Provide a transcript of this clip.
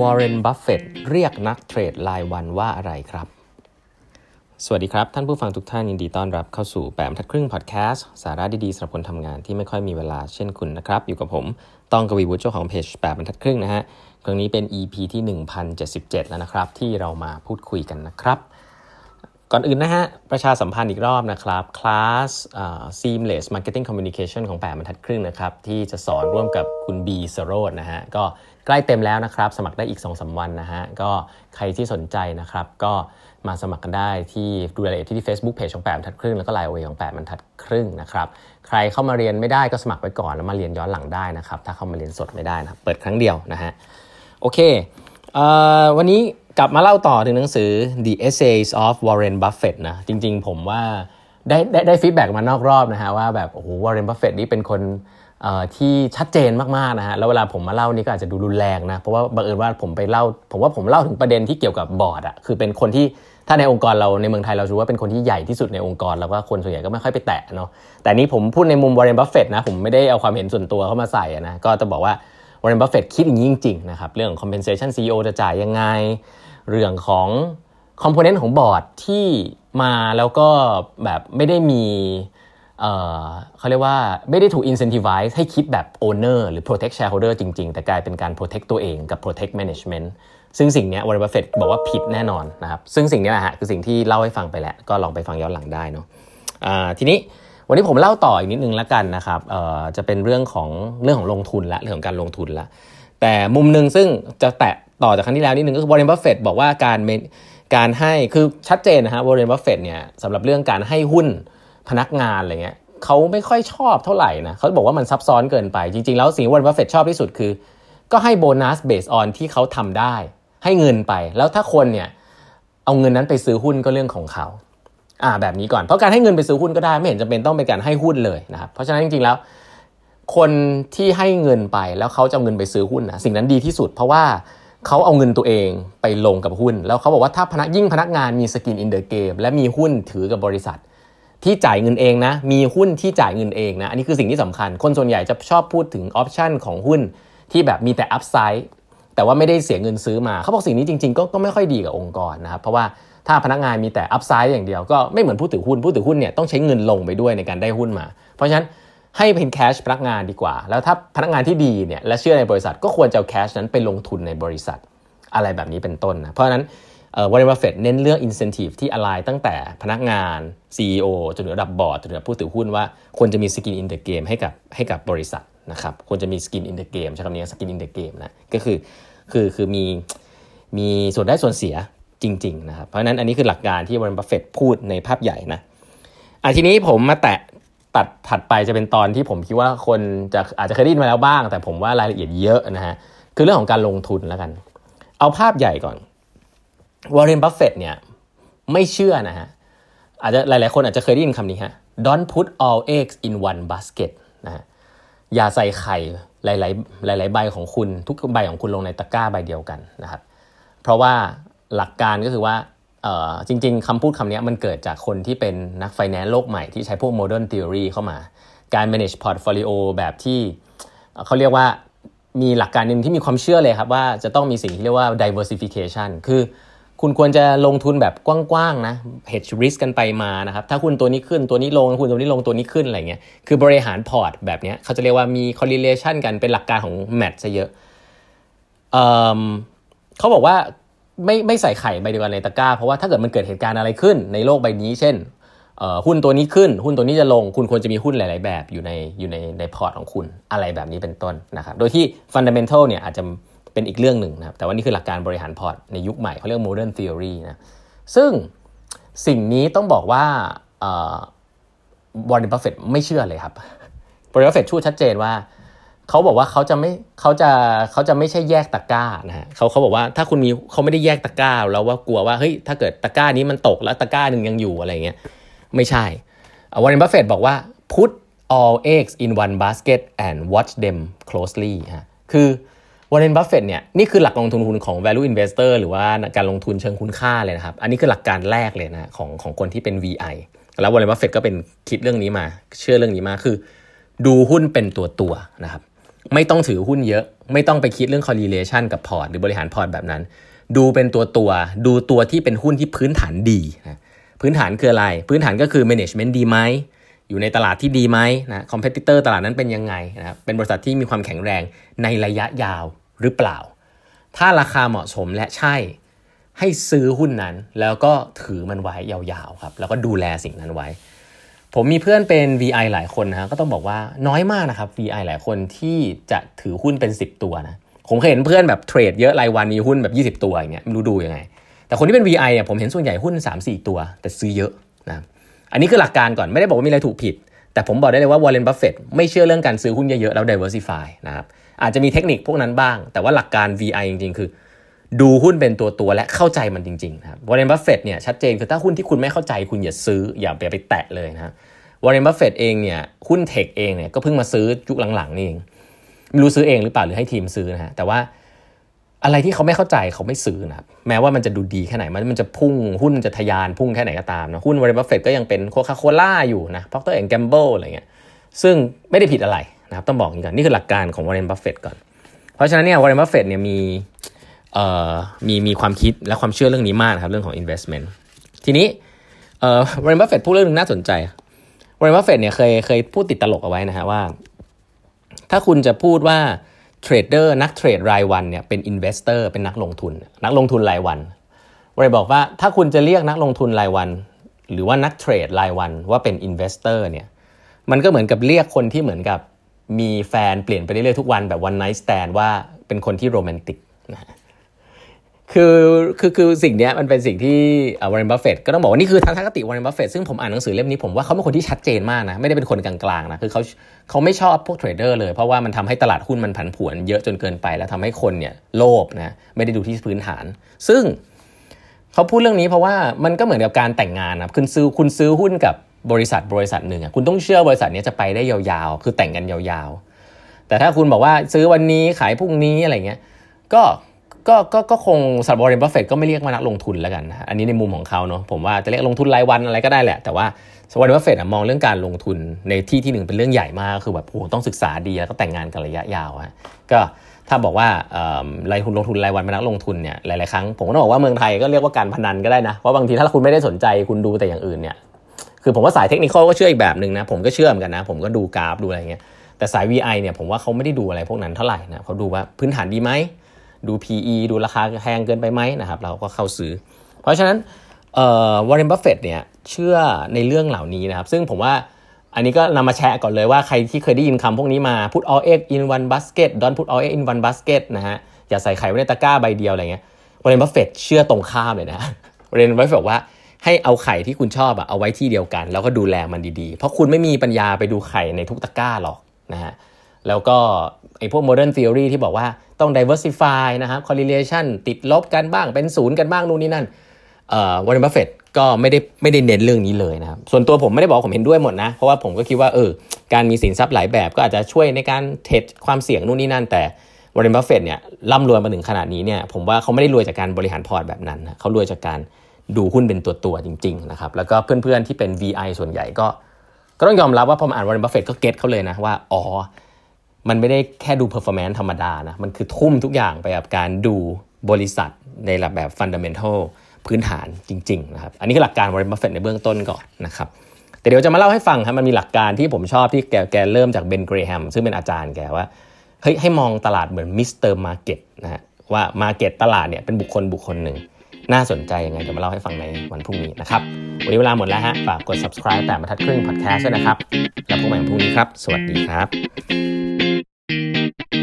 วอร์เรน บัฟเฟตเรียกนักเทรดรายวันว่าอะไรครับ สวัสดีครับ ท่านผู้ฟังทุกท่านยินดีต้อนรับเข้าสู่แปดบรรทัดครึ่งพอดแคสต์สาระดีๆสำหรับคนทำงานที่ไม่ค่อยมีเวลาเช่นคุณนะครับ อยู่กับผมต้องกวีวุฒิเจ้าของเพจแปดบรรทัดครึ่งนะฮะครั้งนี้เป็น EP ที่ 1077 แล้วนะครับ ที่เรามาพูดคุยกันนะครับ ก่อนอื่นนะฮะ ประชาสัมพันธ์อีกรอบนะครับ class Seamless Marketing Communication ของแปดบรรทัดครึ่งนะครับ ที่จะสอนร่วมกับคุณบีสโรจนะฮะ ก็ใกล้เต็มแล้วนะครับ สมัครได้อีก 2-3วันนะฮะ ก็ใครที่สนใจนะครับ ก็มาสมัครกันได้ที่ดูรายละเอียดที่ Facebook Page ของแปดบรรทัดครึ่ง แล้วก็ LINE OA ของแปดบรรทัดครึ่งนะครับ ใครเข้ามาเรียนไม่ได้ก็สมัครไว้ก่อนแล้วมาเรียนย้อนหลังได้นะครับ ถ้าเข้ามาเรียนสดไม่ได้นะเปิดครั้งเดียวนะฮะ โอเควันนี้ กลับมาเล่าต่อถึงหนังสือ The Essays of Warren Buffett นะ จริงๆ ผมว่าได้ได้ได้ feedback มานอกรอบนะฮะว่าแบบโอ้โห Warren Buffett นี่เป็นคนที่ชัดเจนมากๆนะฮะแล้วเวลาผมมาเล่านี่ก็อาจจะดูรุนแรงนะ เพราะว่าบังเอิญว่าผมไปเล่า ผมว่าผมเล่าถึงประเด็นที่เกี่ยวกับบอร์ดอะคือเป็นคนที่ถ้าในองค์กรเราในเมืองไทยเรารู้ว่าเป็นคนที่ใหญ่ที่สุดในองค์กรแล้วก็คนส่วนใหญ่ก็ไม่ค่อยไปแตะเนาะแต่นี้ผมพูดในมุม Warren Buffett นะผมไม่ได้เอาความเห็นส่วนตัวเข้ามาใส่นะก็จะบอกว่าวอร์เรนบัฟเฟตคิดอย่างนี้จริงๆนะครับเรื่องของ compensation CEO จะจ่ายยังไง เรื่องของ component ของบอร์ดที่มาแล้วก็แบบไม่ได้มีเขาเรียกว่าไม่ได้ถูก incentivize ให้คิดแบบ owner หรือ protect shareholder จริง ๆ แต่กลายเป็นการ protect ตัวเองกับ protect management ซึ่งสิ่งนี้วอร์เรนบัฟเฟตบอกว่าผิดแน่นอนนะครับ ซึ่งสิ่งนี้แหละฮะคือสิ่งที่เล่าให้ฟังไปแล้ว ก็ลองไปฟังย้อนหลังได้เนาะทีนี้วันนี้ผมเล่าต่ออีกนิดนึงแล้วกันนะครับจะเป็นเรื่องของเรื่องของลงทุนละเรื่องของการลงทุนละแต่มุมหนึ่งซึ่งจะแตะ ต่อจากครั้งที่แล้วนิดนึงก็คือวอร์เรนบัฟเฟตบอกว่าการการให้คือชัดเจนนะฮะวอร์เรนบัฟเฟตเนี่ยสำหรับเรื่องการให้หุ้นพนักงานอะไรเงี้ยเขาไม่ค่อยชอบเท่าไหร่นะเขาบอกว่ามันซับซ้อนเกินไป จริง ๆ แล้วสิ่งวอร์เรนบัฟเฟตชอบที่สุดคือ ก็ให้โบนัส based on ที่เขาทำได้ ให้เงินไป แล้วถ้าคนเนี่ยเอาเงินนั้นไปซื้อหุ้นก็เรื่องของเขาอ่าแบบนี้ก่อนเพราะการให้เงินไปซื้อหุ้นก็ได้ไม่เห็นจำเป็นต้องเป็นการให้หุ้นเลยนะครับเพราะฉะนั้นจริงๆแล้ว คนที่ให้เงินไปแล้วเขาจะเอาเงินไปซื้อหุ้นนะสิ่งนั้นดีที่สุด เพราะว่า เขาเอาเงินตัวเองไปลงกับหุ้น แล้วเขาบอกว่าถ้าพนักยิ่งพนักงานมี skin in the game และมีหุ้นถือกับบริษัท ที่จ่ายเงินเองนะ มีหุ้นที่จ่ายเงินเองนะ อันนี้คือสิ่งที่สำคัญ คนส่วนใหญ่จะชอบพูดถึง option ของหุ้นที่แบบมีแต่ upside แต่ว่าไม่ได้เสียเงินซื้อมา เขาบอกสิ่งนี้จริงๆ ก็ก็ไม่ค่อยดีกับองค์กรนะครับ เพราะว่าถ้าพนักงานมีแต่ upside อย่างเดียวก็ไม่เหมือนผู้ถือหุ้น ผู้ถือหุ้นเนี่ยต้องใช้เงินลงไปด้วยในการได้หุ้นมา เพราะฉะนั้น ให้เป็น cash พนักงานดีกว่า แล้วถ้าพนักงานที่ดีเนี่ยและเชื่อในบริษัทก็ควรจะเอา cash นั้นไปลงทุนในบริษัทอะไรแบบนี้เป็นต้นนะเพราะฉะนั้นวอร์เรนบัฟเฟตเน้นเรื่อง incentive ที่อะไรตั้งแต่พนักงาน CEO จนถึงระดับบอร์ดจนถึงผู้ถือหุ้นว่าควรจะมี skin in the game ให้กับให้กับบริษัทนะครับควรจะมี skin in the game ใช้คำนี้ skin in the game นะก็คือคือคือมีมีส่วนได้ส่วนเสียจริง ๆ นะครับ เพราะนั้นอันนี้คือหลักการที่วอร์เรนบัฟเฟตพูดในภาพใหญ่นะอะทีนี้ผมมาแตะ ตัดถัดไปจะเป็นตอนที่ผมคิดว่าคนจะอาจจะเคยได้ยินมาแล้วบ้าง แต่ผมว่ารายละเอียดเยอะนะฮะคือเรื่องของการลงทุนแล้วกัน เอาภาพใหญ่ก่อนวอร์เรนบัฟเฟตเนี่ยไม่เชื่อนะฮะอาจจะหลาย ๆ คนอาจจะเคยได้ยินคำนี้ฮะ don't put all eggs in one basket นะฮะอย่าใส่ไข่หลาย ๆ หลาย ๆ ใบของคุณ ทุกใบของคุณลงในตะกร้าใบเดียวกันนะครับ เพราะว่าหลักการก็คือว่า จริงๆคำพูดคำนี้มันเกิดจากคนที่เป็นนักไฟแนนซ์โลกใหม่ที่ใช้พวก modern theory เข้ามา การ manage portfolio แบบที่เขาเรียกว่ามีหลักการหนึ่งที่มีความเชื่อเลยครับว่าจะต้องมีสิ่งที่เรียกว่า diversification คือคุณควรจะลงทุนแบบกว้างๆนะ hedge risk กันไปมานะครับ ถ้าคุณตัวนี้ขึ้นตัวนี้ลงคุณตัวนี้ลงตัวนี้ขึ้นอะไรเงี้ย คือบริหารพอร์ตแบบนี้เขาจะเรียกว่ามี correlation กันเป็นหลักการของ match ซะเยอะเเขาบอกว่า ไม่ไม่ใส่ไข่ใบเดียวกันในตะกร้า เพราะว่าถ้าเกิดมันเกิดเหตุการณ์อะไรขึ้นในโลกใบนี้ เช่นหุ้นตัวนี้ขึ้น หุ้นตัวนี้จะลง คุณควรจะมีหุ้นหลาย ๆ แบบอยู่ในอยู่ในในพอร์ตของคุณอะไรแบบนี้เป็นต้นนะครับ โดยที่ fundamental เนี่ยอาจจะเป็นอีกเรื่องหนึ่งนะครับ แต่ว่านี่คือหลักการบริหารพอร์ตในยุคใหม่เขาเรียกโมเดิร์นท h อรีนะ ซึ่งสิ่งนี้ต้องบอกว่าวอร์เรนบัฟเฟตไม่เชื่อเลยครับวอร์เรนบัฟเฟตพูดชัดเจนว่า เขาบอกว่าเขาจะไม่เขาจะเขาจะไม่ใช่แยกตะกร้านะฮะเขาเขาบอกว่าถ้าคุณมีเขาไม่ได้แยกตะกร้าแล้วว่ากลัวว่าเฮ้ยถ้าเกิดตะกร้านี้มันตกแล้วตะกร้าหนึ่งยังอยู่อะไรเงี้ยไม่ใช่วอร์เรนบัฟเฟตบอกว่า put all eggs in one basket and watch them closely ฮะคือวอร์เรนบัฟเฟตเนี่ยนี่คือหลักลงทุนของ value investor หรือว่าการลงทุนเชิงคุณค่าเลยนะครับ อันนี้คือหลักการแรกเลยนะของของคนที่เป็น VI แล้ววอร์เรนบัฟเฟตก็เป็นคิดเรื่องนี้มา เชื่อเรื่องนี้มาคือ ดูหุ้นเป็นตัวตัวนะครับ ไม่ต้องถือหุ้นเยอะ ไม่ต้องไปคิดเรื่อง correlation กับพอร์ตหรือบริหารพอร์ตแบบนั้น ดูเป็นตัวตัวดูตัวที่เป็นหุ้นที่พื้นฐานดีนะพื้นฐานคืออะไร พื้นฐานก็คือ management ดีไหมอยู่ในตลาดที่ดีไหมนะ competitor ตลาดนั้นเป็นยังไงนะครับเป็นบริษัทที่มีความแข็งแรงในระยะยาวหรือเปล่า ถ้าราคาเหมาะสมและใช่ ให้ซื้อหุ้นนั้นแล้วก็ถือมันไว้ยาวๆครับแล้วก็ดูแลสิ่งนั้นไว้ ผมมีเพื่อนเป็น VI หลายคนนะก็ต้องบอกว่าน้อยมากนะครับ VI หลายคนที่จะถือหุ้นเป็น 10 ตัวนะผมเคยเห็นเพื่อนแบบเทรดเยอะรายวันมีหุ้นแบบ 20 ตัวอย่างเงี้ยไม่รู้ดูยังไง แต่คนที่เป็น VI เนี่ยผมเห็นส่วนใหญ่หุ้น 3-4 ตัว แต่ซื้อเยอะนะอันนี้คือหลักการก่อนไม่ได้บอกว่ามีอะไรถูกผิด แต่ผมบอกได้เลยว่าวอร์เรนบัฟเฟตไม่เชื่อเรื่องการซื้อหุ้นเยอะๆแล้ว diversify นะครับอาจจะมีเทคนิคพวกนั้นบ้าง แต่ว่าหลักการ VI จริงๆ คือ ดูหุ้นเป็นตัวตัวและเข้าใจมันจริงๆครับวอร์เรนบัฟเฟตเนี่ยชัดเจนคือถ้าหุ้นที่คุณไม่เข้าใจคุณอย่าซื้ออย่าไปไปแตะเลยนะวอร์เรนบัฟเฟตเองเนี่ยหุ้น tech เองเนี่ยก็เพิ่งมาซื้อยุคหลังๆนี่เองไม่รู้ซื้อเองหรือเปล่าหรือให้ทีมซื้อนะฮะแต่ว่าอะไรที่เขาไม่เข้าใจเขาไม่ซื้อนะครับแม้ว่ามันจะดูดีแค่ไหนมันมันจะพุ่งหุ้นจะทะยานพุ่งแค่ไหนก็ตามนะหุ้นวอร์เรนบัฟเฟตก็ยังเป็น Coca-Cola อยู่นะ Procter & Gamble อะไรเงี้ยซึ่งไม่ได้ผิดอะไรนะครับต้องบอกอย่างนี้ก่อนนี่คือหลักการของวอร์เรนบัฟเฟตก่อน เพราะฉะนั้นเนี่ยวอร์เรนบัฟเฟตเนี่ยมี มีมีความคิดและความเชื่อเรื่องนี้มากนะครับเรื่องของ investment ทีนี้เอ่อวอร์เรนบัฟเฟตพูดเรื่องนึงน่าสนใจวอร์เรนบัฟเฟตเนี่ยเคยเคยพูดติดตลกเอาไว้นะฮะว่า ถ้าคุณจะพูดว่าเทรดเดอร์นักเทรดรายวันเนี่ยเป็น investor เป็นนักลงทุน นักลงทุนรายวันวอร์เรนบอกว่าถ้าคุณจะเรียกนักลงทุนรายวัน หรือว่านักเทรดรายวันว่าเป็น investor เนี่ยมันก็เหมือนกับเรียกคนที่เหมือนกับมีแฟนเปลี่ยนไปเรื่อยๆทุกวันแบบ one night stand ว่าเป็นคนที่โรแมนติกนะ คือคือคือสิ่งนี้มันเป็นสิ่งที่วอร์เรนบัฟเฟตก็ต้องบอกว่านี่คือทัศนคติวอร์เรนบัฟเฟตซึ่งผมอ่านหนังสือเล่มนี้ผมว่าเขาเป็นคนที่ชัดเจนมากนะ ไม่ได้เป็นคนกลางๆนะ คือเขาเขาไม่ชอบพวกเทรดเดอร์เลยเพราะว่ามันทำให้ตลาดหุ้นมันผันผวนเยอะจนเกินไป แล้วทำให้คนเนี่ยโลภนะไม่ได้ดูที่พื้นฐาน ซึ่งเขาพูดเรื่องนี้เพราะว่ามันก็เหมือนกับการแต่งงานนะคุณซื้อคุณซื้อหุ้นกับบริษัทบริษัทหนึ่งคุณต้องเชื่อบริษัทนี้จะไปได้ยาวๆ คือแต่งกันยาวๆ แต่ถ้าคุณบอกว่าซื้อวันนี้ขายพรุ่งนี้อะไรเงี้ยก็ ก็ก็ก็คงสำหรับวอร์เรนบัฟเฟตก็ไม่เรียกว่านักลงทุนแล้วกันนะอันนี้ในมุมของเขาเนาะผมว่าจะเรียกลงทุนรายวันอะไรก็ได้แหละ แต่ว่าสำหรับวอร์เรนบัฟเฟตมองเรื่องการลงทุนในที่ที่หนึ่งเป็นเรื่องใหญ่มากคือแบบโอ้ต้องศึกษาดีแล้วก็แต่งงานกันระยะยาวฮะก็ถ้าบอกว่ารายทุนลงทุนรายวันเป็นนักลงทุนเนี่ยหลายๆครั้งผมก็ต้องบอกว่าเมืองไทยก็เรียกว่าการพนันก็ได้นะเพราะบางทีถ้าคุณไม่ได้สนใจคุณดูแต่อย่างอื่นเนี่ยคือผมว่าสายเทคนิคก็เชื่ออีกแบบหนึ่งนะผมก็เชื่อเหมือนกันนะ ผมก็ดูกราฟดูอะไรเงี้ยแต่สาย VI เนี่ยผมว่าเขาไม่ได้ดูอะไรพวกนั้นเท่าไหร่นะเขาดูว่าพื้นฐานดีไหม ดู PE ดูราคาแพงเกินไปไหมนะครับเราก็เข้าซื้อ เพราะฉะนั้นวอร์เรนบัฟเฟตเนี่ยเชื่อในเรื่องเหล่านี้นะครับ ซึ่งผมว่าอันนี้ก็นำมาแชร์ก่อนเลยว่าใครที่เคยได้ยินคำพวกนี้มา put all egg in one basket don't put all egg in one basket นะฮะอย่าใส่ไข่ไว้ในตะกร้าใบเดียวอะไรเงี้ยวอร์เรนบัฟเฟตเชื่อตรงข้ามเลยนะวอร์เรนบัฟเฟตบอกว่าให้เอาไข่ที่คุณชอบอะเอาไว้ที่เดียวกัน แล้วก็ดูแลมันดีๆ เพราะคุณไม่มีปัญญาไปดูไข่ในทุกตะกร้าหรอกนะฮะ แล้วก็ไอ้พวก modern theory ที่บอกว่าต้อง diversify นะครับ correlation ติดลบกันบ้างเป็นศูนย์กันบ้างนู่นนี่นั่นวอร์เรนบัฟเฟตก็ไม่ได้ไม่ได้เน้นเรื่องนี้เลยนะครับ ส่วนตัวผมไม่ได้บอกผมเห็นด้วยหมดนะ เพราะว่าผมก็คิดว่าเออการมีสินทรัพย์หลายแบบก็อาจจะช่วยในการเทรดความเสี่ยงนู่นนี่นั่น แต่วอร์เรนบัฟเฟตเนี่ยร่ำรวยมาถึงขนาดนี้เนี่ยผมว่าเขาไม่ได้รวยจากการบริหารพอร์ตแบบนั้นนะเขารวยจากการดูหุ้นเป็นตัวตัวจริงๆนะครับแล้วก็เพื่อนๆที่เป็น VI ส่วนใหญ่ก็ก็ต้องยอมรับว่าพอมาอ่านวอร์เรนบัฟเฟตก็ get เขาเลยนะว่าอ๋อ มันไม่ได้แค่ดู performance ธรรมดานะ มันคือทุ่มทุกอย่างไปกับการดูบริษัทในระแบบ fundamental พื้นฐานจริง ๆ นะครับ อันนี้คือหลักการวอร์เรนบัฟเฟตในเบื้องต้นก่อนนะครับแต่เดี๋ยวจะมาเล่าให้ฟังครับมันมีหลักการที่ผมชอบที่แกแกเริ่มจากเบนเกรแฮมซึ่งเป็นอาจารย์แกว่าเฮ้ยให้มองตลาดเหมือน Mr. Market นะฮะว่า market ตลาดเนี่ยเป็นบุคคลบุคคลหนึ่ง น่าสนใจยังไงเดี๋ยวมาเล่าให้ฟังในวันพรุ่งนี้นะครับ วันนี้เวลาหมดแล้วฮะ ฝากกด subscribe แปดบรรทัดครึ่ง podcast ด้วยนะครับ แล้วพบกันพรุ่งนี้ครับ สวัสดีครับ Thank you.